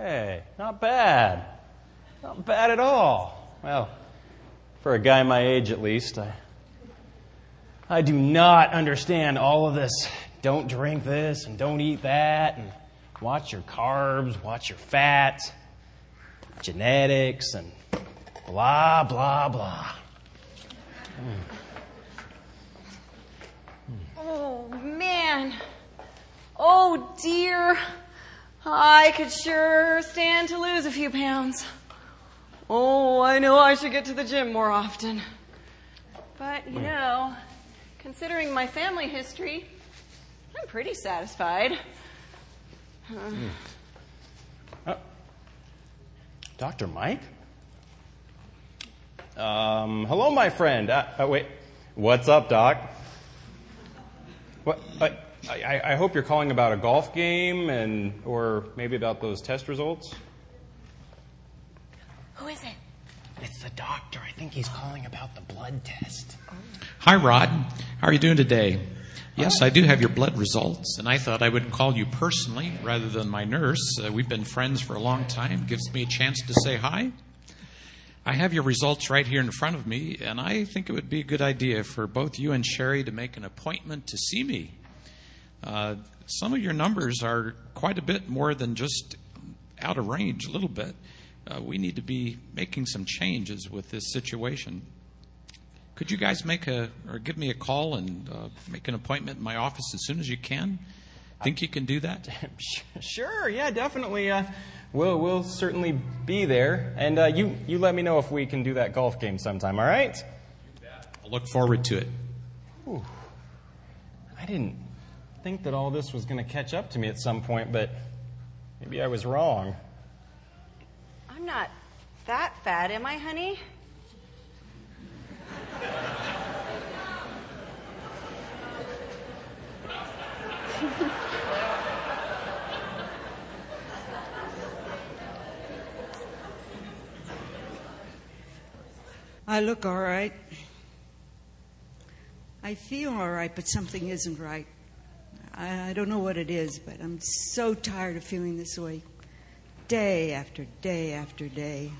Hey, not bad. Not bad at all. Well, for a guy my age at least, I, I do not understand all of this. Don't drink this and don't eat that and watch your carbs, watch your fat, genetics, and blah, blah, blah. Oh, man. Oh, dear. I could sure stand to lose a few pounds. Oh, I know I should get to the gym more often. But, you know, considering my family history, I'm pretty satisfied. Uh, Dr. Mike? Um, hello, my friend. Uh, uh, wait, what's up, Doc? What? I, I, I hope you're calling about a golf game and, or maybe about those test results. Who is it? It's the doctor. I think he's calling about the blood test. Hi, Rod. How are you doing today? Yes, I do have your blood results, and I thought I would call you personally rather than my nurse. Uh, we've been friends for a long time. Gives me a chance to say hi. I have your results right here in front of me, and I think it would be a good idea for both you and Sherry to make an appointment to see me. Uh, some of your numbers are quite a bit more than just out of range, a little bit. Uh, we need to be making some changes with this situation. Could you guys make a or give me a call and uh, make an appointment in my office as soon as you can? Think you can do that? Sure, yeah, definitely. Uh, we'll, we'll certainly be there. And uh, you, you let me know if we can do that golf game sometime, all right? I'll look forward to it. I didn't think that all this was going to catch up to me at some point, but maybe I was wrong. I'm not that fat, am I, honey? I look all right. I feel all right, but something isn't right. I, I don't know what it is, but I'm so tired of feeling this way day after day after day.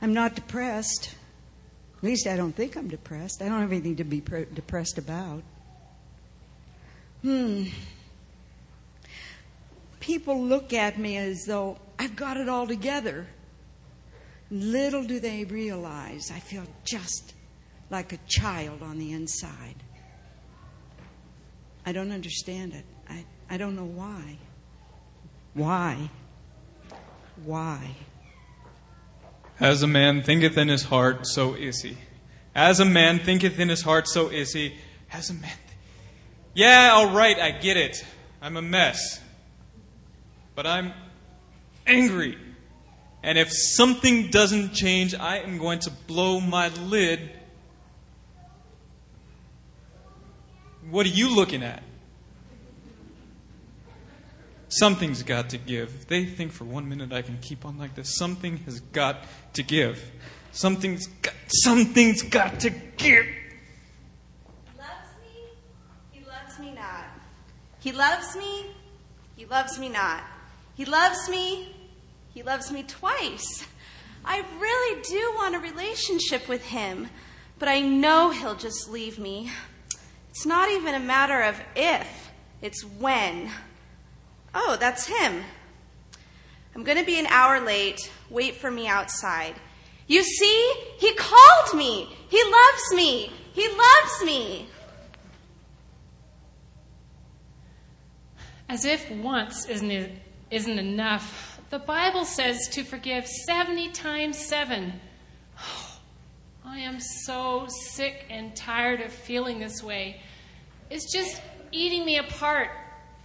I'm not depressed. At least I don't think I'm depressed. I don't have anything to be pre- depressed about. Hmm. People look at me as though I've got it all together. Little do they realize I feel just like a child on the inside. I don't understand it. I, I don't know why. Why? Why? As a man thinketh in his heart, so is he. As a man thinketh in his heart, so is he. As a man. Th- yeah, all right, I get it. I'm a mess. But I'm angry. And if something doesn't change, I am going to blow my lid. What are you looking at? Something's got to give. If they think for one minute I can keep on like this, something has got to give. Something's got, something's got to give. loves me, he loves me not. He loves me, he loves me not. He loves me, he loves me twice. I really do want a relationship with him, but I know he'll just leave me. It's not even a matter of if, it's when. Oh, that's him. I'm going to be an hour late. Wait for me outside. You see? He called me. He loves me. He loves me. As if once isn't, isn't enough, the Bible says to forgive 70 times 7. I am so sick and tired of feeling this way. It's just eating me apart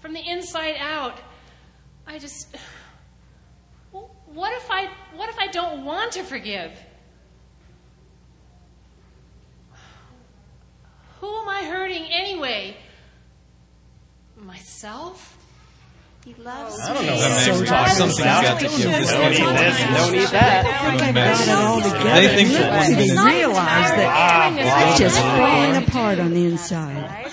from the inside out. I just. What if I, what if I don't want to forgive? Who am I hurting anyway? Myself? He loves I don't know what Something's I'm got- talking something's got to give. This Don't eat this don't eat that. I'm a mess. Got it all together. They think for one do they minute. realize that I'm I'm just falling apart on the inside.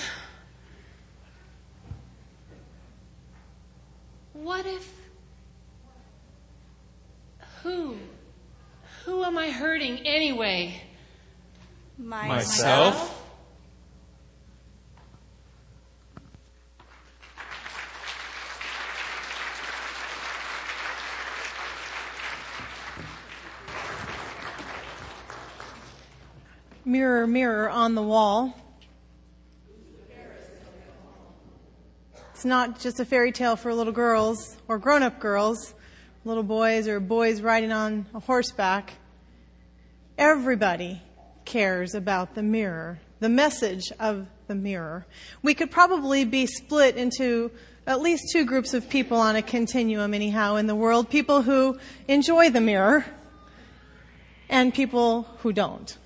What if. Who? Who am I hurting anyway? Myself? Mirror, mirror on the wall. It's not just a fairy tale for little girls or grown up girls, little boys or boys riding on a horseback. Everybody cares about the mirror, the message of the mirror. We could probably be split into at least two groups of people on a continuum, anyhow, in the world people who enjoy the mirror and people who don't.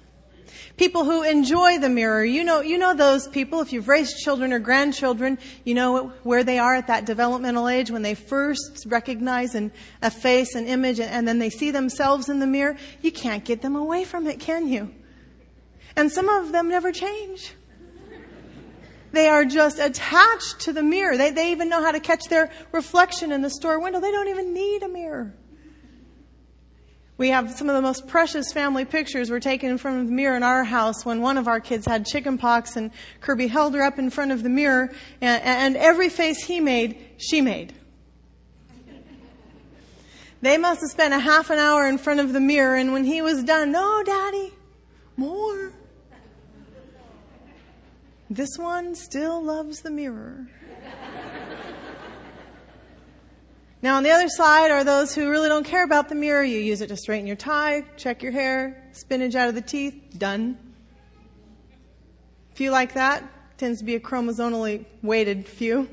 People who enjoy the mirror. You know, you know those people. If you've raised children or grandchildren, you know where they are at that developmental age when they first recognize an, a face, an image, and, and then they see themselves in the mirror. You can't get them away from it, can you? And some of them never change. They are just attached to the mirror. They, they even know how to catch their reflection in the store window. They don't even need a mirror. We have some of the most precious family pictures were taken in front of the mirror in our house when one of our kids had chicken pox and Kirby held her up in front of the mirror and, and every face he made, she made. They must have spent a half an hour in front of the mirror and when he was done, no, daddy, more. This one still loves the mirror. Now, on the other side are those who really don't care about the mirror. You use it to straighten your tie, check your hair, spinach out of the teeth, done. Few like that tends to be a chromosomally weighted few.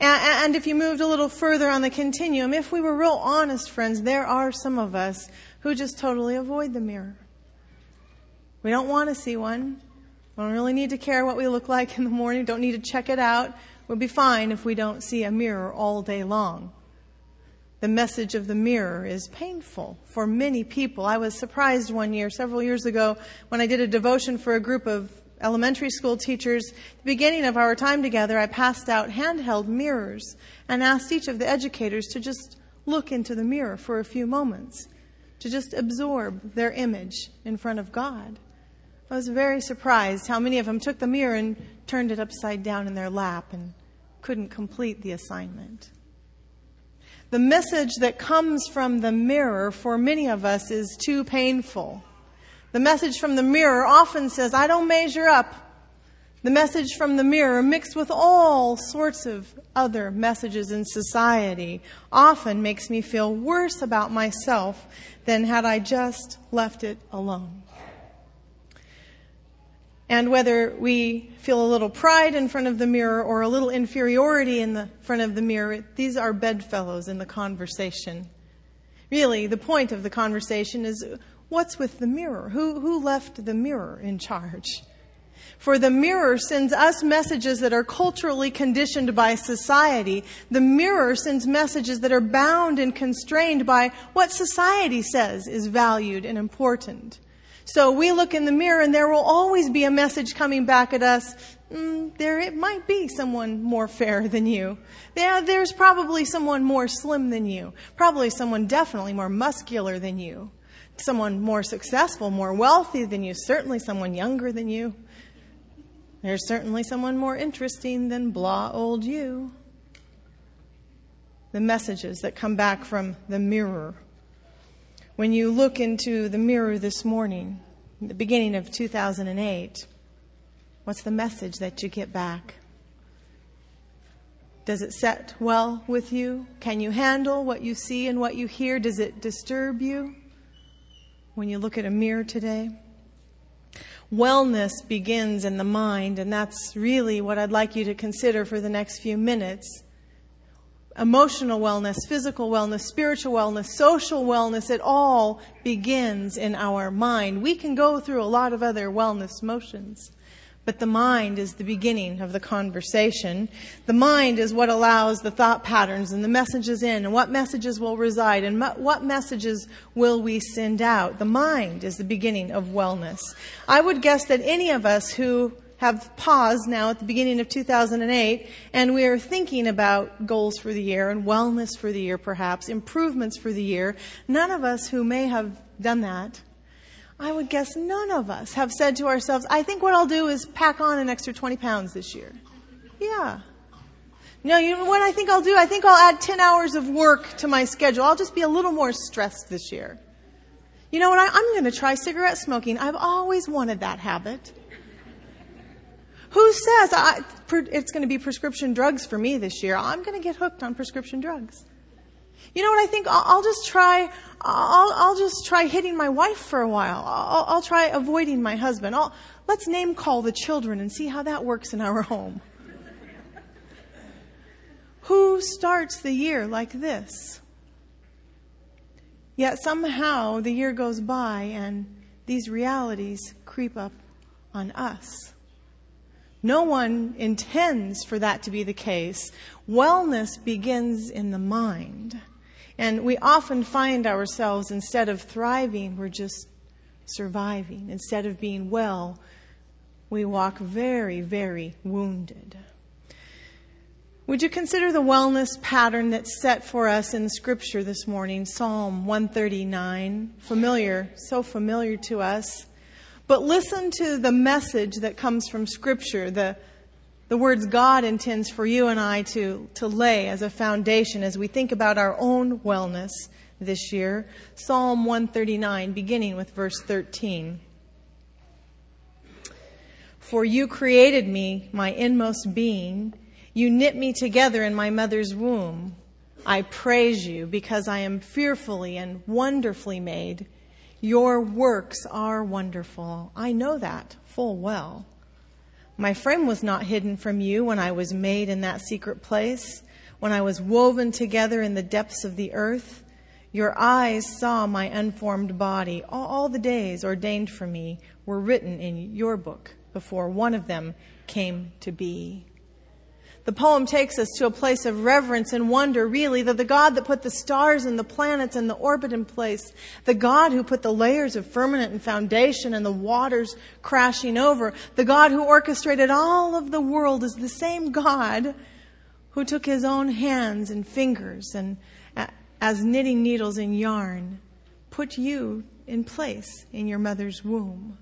And, if you moved a little further on the continuum, if we were real honest, friends, there are some of us who just totally avoid the mirror. We don't want to see one. We don't really need to care what we look like in the morning. Don't need to check it out. We'll be fine if we don't see a mirror all day long. The message of the mirror is painful for many people. I was surprised one year, several years ago, when I did a devotion for a group of elementary school teachers. the beginning of our time together, I passed out handheld mirrors and asked each of the educators to just look into the mirror for a few moments, to just absorb their image in front of God. I was very surprised how many of them took the mirror and turned it upside down in their lap and couldn't complete the assignment. The message that comes from the mirror for many of us is too painful. The message from the mirror often says, I don't measure up. The message from the mirror, mixed with all sorts of other messages in society, often makes me feel worse about myself than had I just left it alone. And whether we feel a little pride in front of the mirror or a little inferiority in the front of the mirror, these are bedfellows in the conversation. Really, the point of the conversation is what's with the mirror? Who, who left the mirror in charge? For the mirror sends us messages that are culturally conditioned by society. The mirror sends messages that are bound and constrained by what society says is valued and important. So we look in the mirror and there will always be a message coming back at us. Mm, there, it might be someone more fair than you. Yeah, there's probably someone more slim than you. Probably someone definitely more muscular than you. Someone more successful, more wealthy than you. Certainly someone younger than you. There's certainly someone more interesting than blah old you. The messages that come back from the mirror when you look into the mirror this morning, the beginning of 2008, what's the message that you get back? Does it set well with you? Can you handle what you see and what you hear? Does it disturb you when you look at a mirror today? Wellness begins in the mind, and that's really what I'd like you to consider for the next few minutes emotional wellness, physical wellness, spiritual wellness, social wellness, it all begins in our mind. We can go through a lot of other wellness motions, but the mind is the beginning of the conversation. The mind is what allows the thought patterns and the messages in, and what messages will reside, and what messages will we send out. The mind is the beginning of wellness. I would guess that any of us who have paused now at the beginning of 2008 and we are thinking about goals for the year and wellness for the year perhaps, improvements for the year, none of us who may have done that, I would guess none of us have said to ourselves, I think what I'll do is pack on an extra 20 pounds this year. Yeah. No, you know what I think I'll do? I think I'll add 10 hours of work to my schedule. I'll just be a little more stressed this year. You know what? I, am going to try cigarette smoking. I've always wanted that habit. Who says it's going to be prescription drugs for me this year? I'm going to get hooked on prescription drugs. You know what I think? I'll, I'll just try. I'll, I'll, just try hitting my wife for a while. I'll, I'll try avoiding my husband. let's name call the children and see how that works in our home. Who starts the year like this? Yet somehow the year goes by and these realities creep up on us. No one intends for that to be the case. Wellness begins in the mind. And we often find ourselves, instead of thriving, we're just surviving. Instead of being well, we walk very, very wounded. Would you consider the wellness pattern that's set for us in Scripture this morning? Psalm 139. Familiar, so familiar to us. But listen to the message that comes from Scripture, the, the words God intends for you and I to, to lay as a foundation as we think about our own wellness this year. Psalm 139, beginning with verse 13. For you created me, my inmost being. You knit me together in my mother's womb. I praise you because I am fearfully and wonderfully made. Your works are wonderful. I know that full well. My frame was not hidden from you when I was made in that secret place, when I was woven together in the depths of the earth. Your eyes saw my unformed body. All, the days ordained for me were written in your book before one of them came to be. The poem takes us to a place of reverence and wonder, really, that the God that put the stars and the planets and the orbit in place, the God who put the layers of firmament and foundation and the waters crashing over, the God who orchestrated all of the world is the same God who took his own hands and fingers and as knitting needles in yarn, put you in place in your mother's womb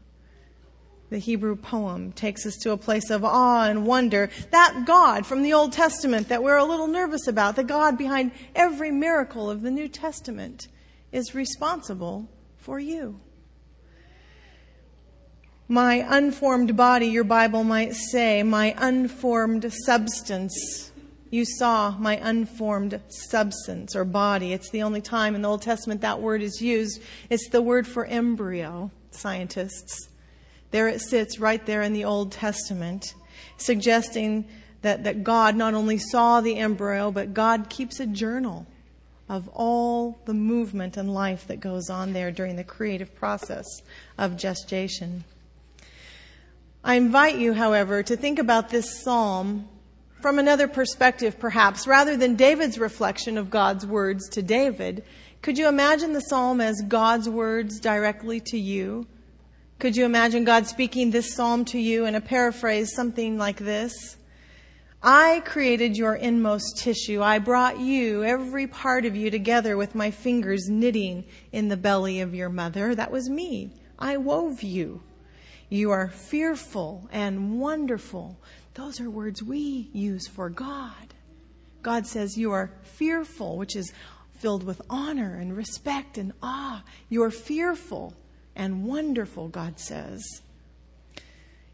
the Hebrew poem takes us to a place of awe and wonder. That God from the Old Testament that we're a little nervous about, the God behind every miracle of the New Testament, is responsible for you. My unformed body, your Bible might say, my unformed substance. You saw my unformed substance or body. It's the only time in the Old Testament that word is used. It's the word for embryo, scientists. There it sits right there in the Old Testament, suggesting that, that God not only saw the embryo, but God keeps a journal of all the movement and life that goes on there during the creative process of gestation. I invite you, however, to think about this psalm from another perspective, perhaps. Rather than David's reflection of God's words to David, could you imagine the psalm as God's words directly to you? Could you imagine God speaking this psalm to you in a paraphrase, something like this? I created your inmost tissue. I brought you, every part of you, together with my fingers knitting in the belly of your mother. That was me. I wove you. You are fearful and wonderful. Those are words we use for God. God says you are fearful, which is filled with honor and respect and awe. You are fearful and wonderful, God says.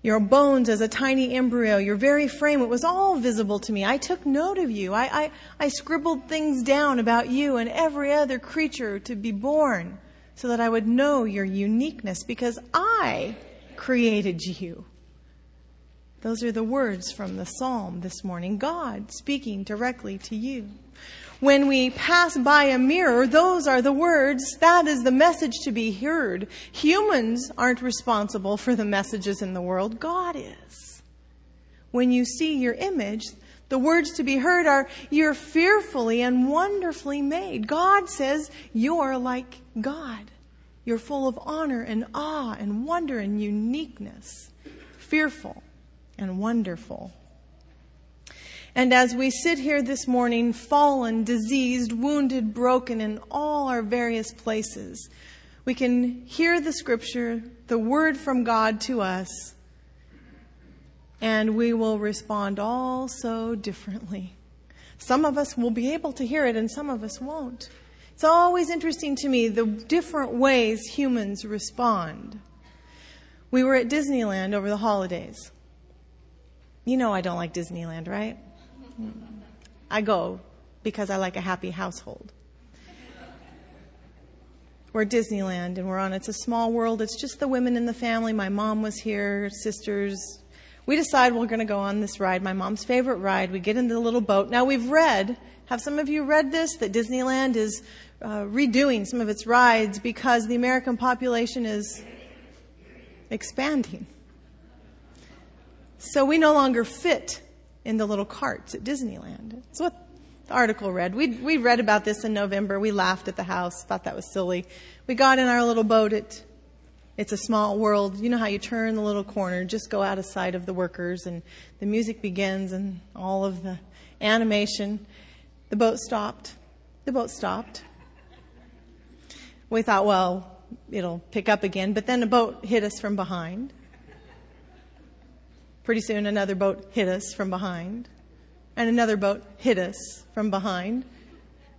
Your bones as a tiny embryo, your very frame, it was all visible to me. I took note of you. I, I, I scribbled things down about you and every other creature to be born so that I would know your uniqueness because I created you. Those are the words from the psalm this morning. God speaking directly to you. When we pass by a mirror, those are the words. That is the message to be heard. Humans aren't responsible for the messages in the world. God is. When you see your image, the words to be heard are, You're fearfully and wonderfully made. God says, You're like God. You're full of honor and awe and wonder and uniqueness. Fearful and wonderful. And as we sit here this morning, fallen, diseased, wounded, broken in all our various places, we can hear the scripture, the word from God to us, and we will respond all so differently. Some of us will be able to hear it, and some of us won't. It's always interesting to me the different ways humans respond. We were at Disneyland over the holidays. You know I don't like Disneyland, right? I go because I like a happy household. We're Disneyland and we're on It's a Small World. It's just the women in the family. My mom was here, sisters. We decide we're going to go on this ride, my mom's favorite ride. We get in the little boat. Now we've read, have some of you read this, that Disneyland is uh, redoing some of its rides because the American population is expanding. So we no longer fit in the little carts at Disneyland. That's what the article read. We we read about this in November. We laughed at the house, thought that was silly. We got in our little boat at it's a small world. You know how you turn the little corner, just go out of sight of the workers, and the music begins and all of the animation. The boat stopped. The boat stopped. We thought, well, it'll pick up again, but then a boat hit us from behind. Pretty soon, another boat hit us from behind, and another boat hit us from behind.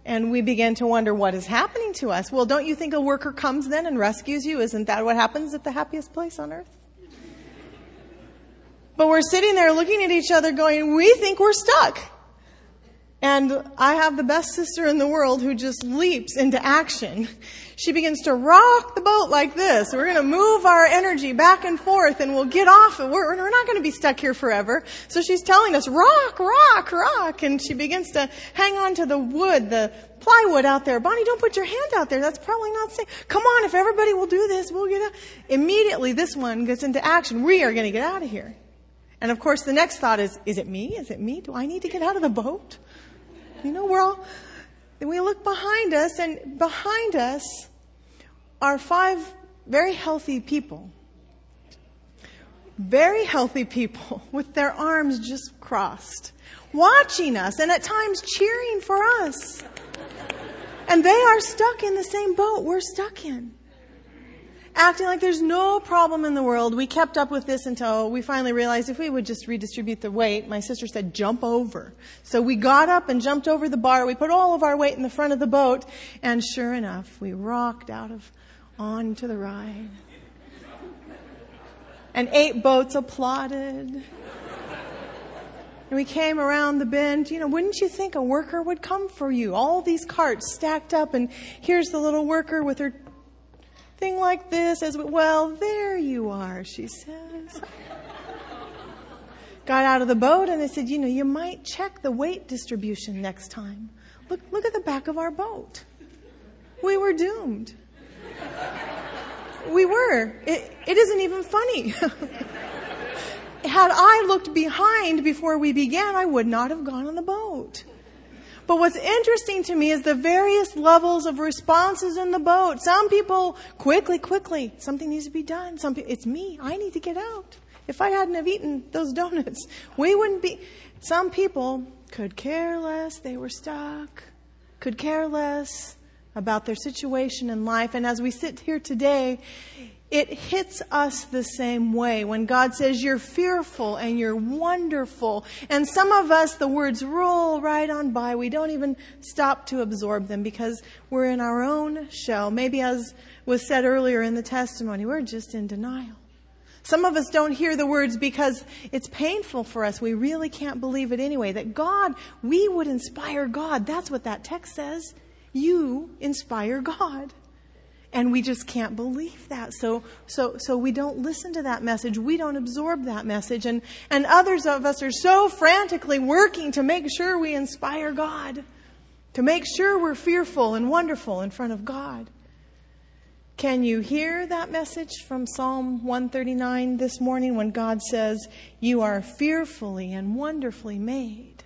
And we began to wonder what is happening to us. Well, don't you think a worker comes then and rescues you? Isn't that what happens at the happiest place on earth? But we're sitting there looking at each other going, we think we're stuck. And I have the best sister in the world who just leaps into action. She begins to rock the boat like this. We're going to move our energy back and forth and we'll get off. We're, we're not going to be stuck here forever. So she's telling us, rock, rock, rock. And she begins to hang on to the wood, the plywood out there. Bonnie, don't put your hand out there. That's probably not safe. Come on, if everybody will do this, we'll get out. Immediately, this one gets into action. We are going to get out of here. And of course, the next thought is, is it me? Is it me? Do I need to get out of the boat? You know, we're all, we look behind us, and behind us are five very healthy people. Very healthy people with their arms just crossed, watching us and at times cheering for us. And they are stuck in the same boat we're stuck in acting like there's no problem in the world. We kept up with this until we finally realized if we would just redistribute the weight, my sister said, jump over. So we got up and jumped over the bar. We put all of our weight in the front of the boat, and sure enough, we rocked out of onto the ride. And eight boats applauded. And we came around the bend. You know, wouldn't you think a worker would come for you? All these carts stacked up, and here's the little worker with her thing like this as well there you are she says. Got out of the boat and they said you know you might check the weight distribution next time. Look look at the back of our boat. We were doomed. We were. It, it isn't even funny. Had i looked behind before we began i would not have gone on the boat but what's interesting to me is the various levels of responses in the boat. Some people quickly, quickly, something needs to be done. Some people, it's me. I need to get out. If I hadn't have eaten those donuts, we wouldn't be. Some people could care less. They were stuck. Could care less about their situation in life. And as we sit here today, it hits us the same way when God says you're fearful and you're wonderful. And some of us, the words roll right on by. We don't even stop to absorb them because we're in our own shell. Maybe as was said earlier in the testimony, we're just in denial. Some of us don't hear the words because it's painful for us. We really can't believe it anyway. That God, we would inspire God. That's what that text says. You inspire God. And we just can't believe that. So, so, so we don't listen to that message. We don't absorb that message. And, and others of us are so frantically working to make sure we inspire God, to make sure we're fearful and wonderful in front of God. Can you hear that message from Psalm 139 this morning when God says, You are fearfully and wonderfully made?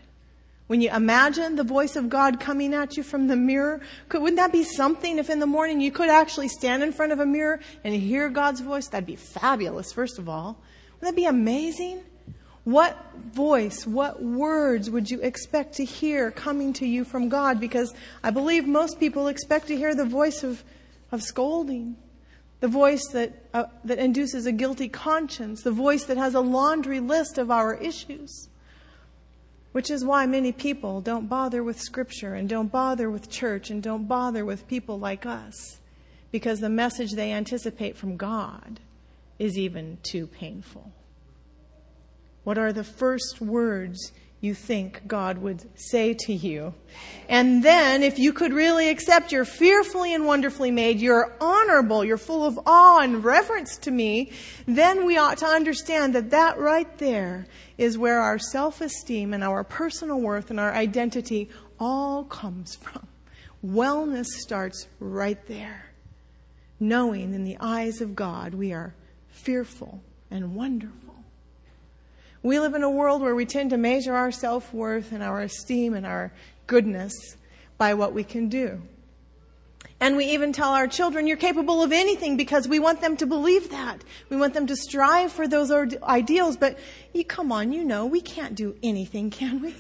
When you imagine the voice of God coming at you from the mirror, could, wouldn't that be something if in the morning you could actually stand in front of a mirror and hear God's voice? That'd be fabulous, first of all. Wouldn't that be amazing? What voice, what words would you expect to hear coming to you from God? Because I believe most people expect to hear the voice of, of scolding, the voice that, uh, that induces a guilty conscience, the voice that has a laundry list of our issues. Which is why many people don't bother with Scripture and don't bother with church and don't bother with people like us because the message they anticipate from God is even too painful. What are the first words you think God would say to you? And then, if you could really accept you're fearfully and wonderfully made, you're honorable, you're full of awe and reverence to me, then we ought to understand that that right there is where our self esteem and our personal worth and our identity all comes from. Wellness starts right there. Knowing in the eyes of God we are fearful and wonderful. We live in a world where we tend to measure our self worth and our esteem and our goodness by what we can do. And we even tell our children, you're capable of anything because we want them to believe that. We want them to strive for those ideals. But you, come on, you know, we can't do anything, can we?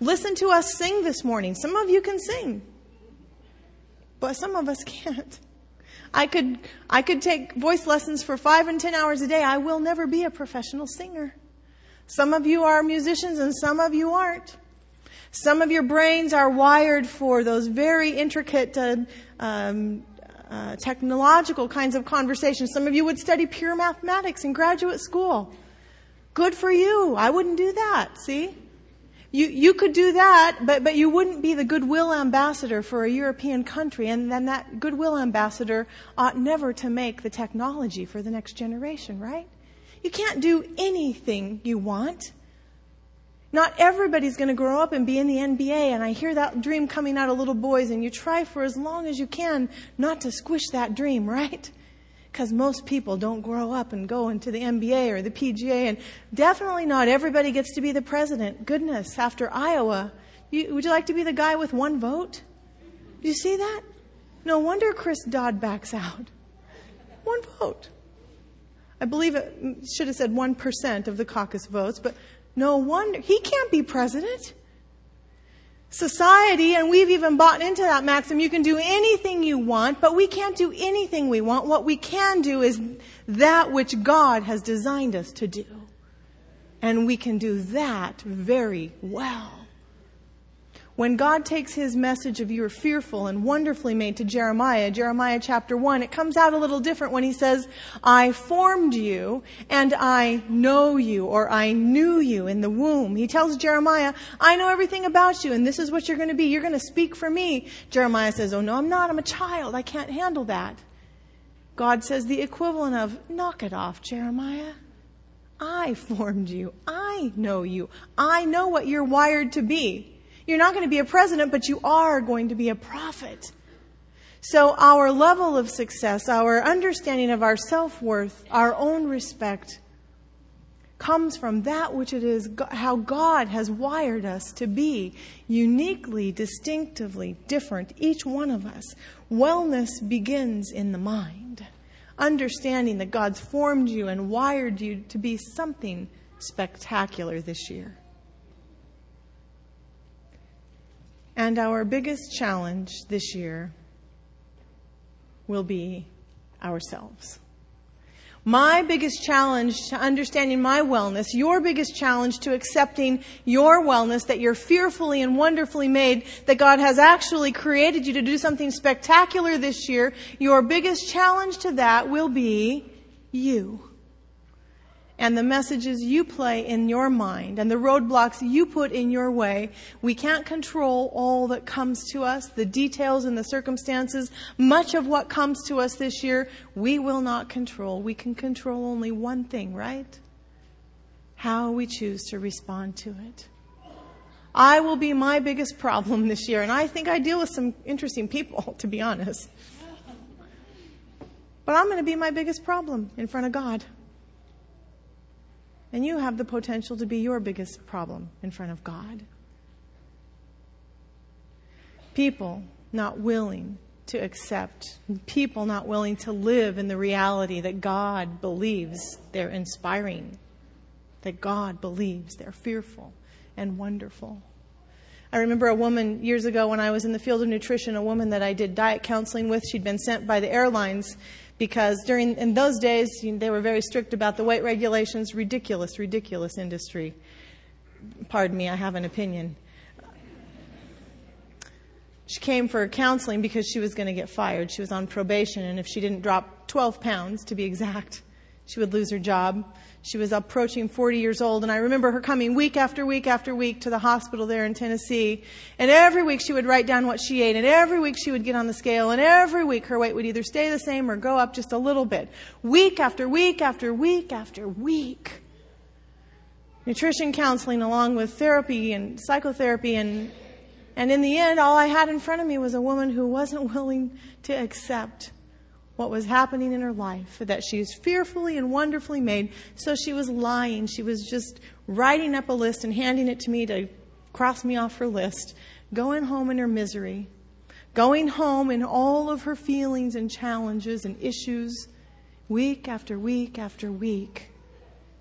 Listen to us sing this morning. Some of you can sing, but some of us can't. I could, I could take voice lessons for five and ten hours a day. I will never be a professional singer. Some of you are musicians and some of you aren't. Some of your brains are wired for those very intricate uh, um, uh, technological kinds of conversations. Some of you would study pure mathematics in graduate school. Good for you. I wouldn't do that, see? You, you could do that, but, but you wouldn't be the goodwill ambassador for a European country, and then that goodwill ambassador ought never to make the technology for the next generation, right? You can't do anything you want. Not everybody's going to grow up and be in the NBA, and I hear that dream coming out of little boys, and you try for as long as you can not to squish that dream, right? Because most people don't grow up and go into the NBA or the PGA, and definitely not everybody gets to be the president. Goodness, after Iowa, you, would you like to be the guy with one vote? Do you see that? No wonder Chris Dodd backs out. One vote. I believe it should have said 1% of the caucus votes, but no wonder. He can't be president. Society, and we've even bought into that maxim, you can do anything you want, but we can't do anything we want. What we can do is that which God has designed us to do. And we can do that very well. When God takes his message of you are fearful and wonderfully made to Jeremiah, Jeremiah chapter 1, it comes out a little different when he says, I formed you and I know you or I knew you in the womb. He tells Jeremiah, I know everything about you and this is what you're going to be. You're going to speak for me. Jeremiah says, Oh no, I'm not. I'm a child. I can't handle that. God says the equivalent of, knock it off, Jeremiah. I formed you. I know you. I know what you're wired to be. You're not going to be a president, but you are going to be a prophet. So our level of success, our understanding of our self-worth, our own respect, comes from that which it is how God has wired us to be uniquely, distinctively different, each one of us. Wellness begins in the mind. Understanding that God's formed you and wired you to be something spectacular this year. And our biggest challenge this year will be ourselves. My biggest challenge to understanding my wellness, your biggest challenge to accepting your wellness, that you're fearfully and wonderfully made, that God has actually created you to do something spectacular this year, your biggest challenge to that will be you and the messages you play in your mind and the roadblocks you put in your way. We can't control all that comes to us, the details and the circumstances. Much of what comes to us this year, we will not control. We can control only one thing, right? How we choose to respond to it. I will be my biggest problem this year, and I think I deal with some interesting people, to be honest. But I'm going to be my biggest problem in front of God. And you have the potential to be your biggest problem in front of God. People not willing to accept, people not willing to live in the reality that God believes they're inspiring, that God believes they're fearful and wonderful. I remember a woman years ago when I was in the field of nutrition, a woman that I did diet counseling with. She'd been sent by the airlines because during in those days you know, they were very strict about the weight regulations. Ridiculous, ridiculous industry. Pardon me, I have an opinion. She came for counseling because she was going to get fired. She was on probation, and if she didn't drop 12 pounds, to be exact, she would lose her job. She was approaching 40 years old, and I remember her coming week after week after week to the hospital there in Tennessee. And every week she would write down what she ate, and every week she would get on the scale, and every week her weight would either stay the same or go up just a little bit. Week after week after week after week. Nutrition counseling, along with therapy and psychotherapy and and in the end, all I had in front of me was a woman who wasn't willing to accept what was happening in her life, that she was fearfully and wonderfully made. So she was lying. She was just writing up a list and handing it to me to cross me off her list, going home in her misery, going home in all of her feelings and challenges and issues, week after week after week,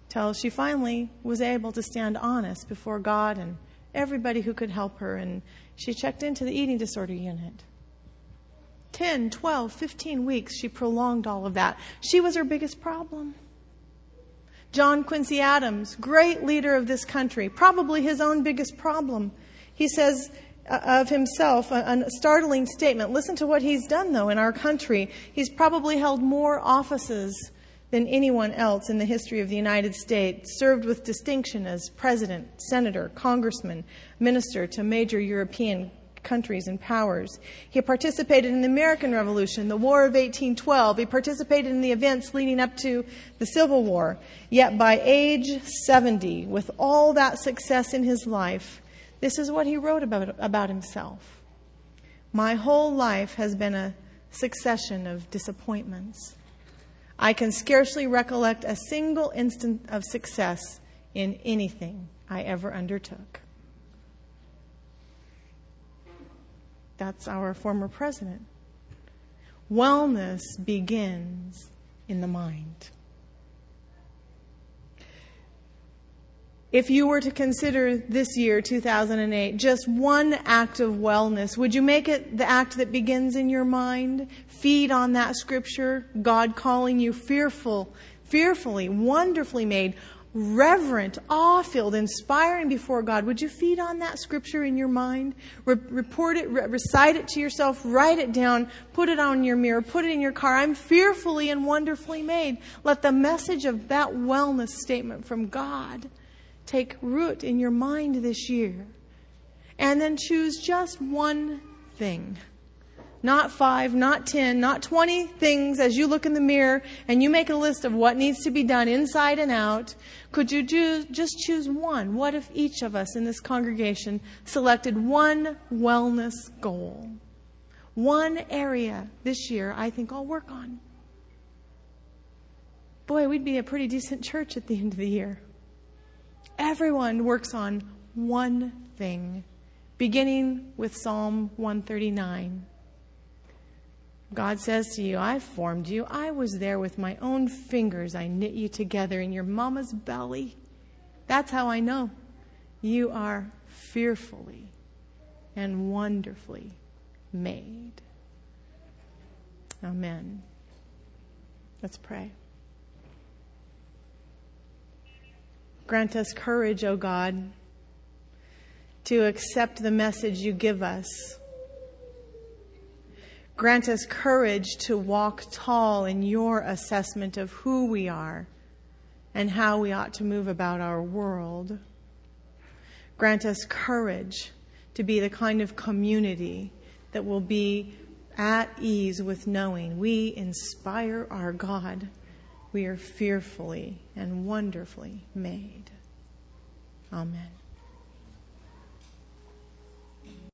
till she finally was able to stand honest before God and everybody who could help her and she checked into the eating disorder unit. 10, 12, 15 weeks, she prolonged all of that. She was her biggest problem. John Quincy Adams, great leader of this country, probably his own biggest problem. He says uh, of himself a, a startling statement. Listen to what he's done, though, in our country. He's probably held more offices than anyone else in the history of the United States, served with distinction as president, senator, congressman, minister to major European countries and powers. He participated in the American Revolution, the War of 1812. He participated in the events leading up to the Civil War. Yet by age 70, with all that success in his life, this is what he wrote about, about himself. My whole life has been a succession of disappointments. I can scarcely recollect a single instant of success in anything I ever undertook. That's our former president. Wellness begins in the mind. If you were to consider this year, 2008, just one act of wellness, would you make it the act that begins in your mind? Feed on that scripture, God calling you fearful, fearfully, wonderfully made, reverent, awe filled, inspiring before God. Would you feed on that scripture in your mind? Re- report it, re- recite it to yourself, write it down, put it on your mirror, put it in your car. I'm fearfully and wonderfully made. Let the message of that wellness statement from God take root in your mind this year. And then choose just one thing. Not five, not ten, not twenty things as you look in the mirror and you make a list of what needs to be done inside and out. Could you do, just choose one? What if each of us in this congregation selected one wellness goal? One area this year I think I'll work on. Boy, we'd be a pretty decent church at the end of the year. Everyone works on one thing, beginning with Psalm 139. God says to you, I formed you. I was there with my own fingers. I knit you together in your mama's belly. That's how I know you are fearfully and wonderfully made. Amen. Let's pray. Grant us courage, O God, to accept the message you give us. Grant us courage to walk tall in your assessment of who we are and how we ought to move about our world. Grant us courage to be the kind of community that will be at ease with knowing we inspire our God we are fearfully and wonderfully made. Amen.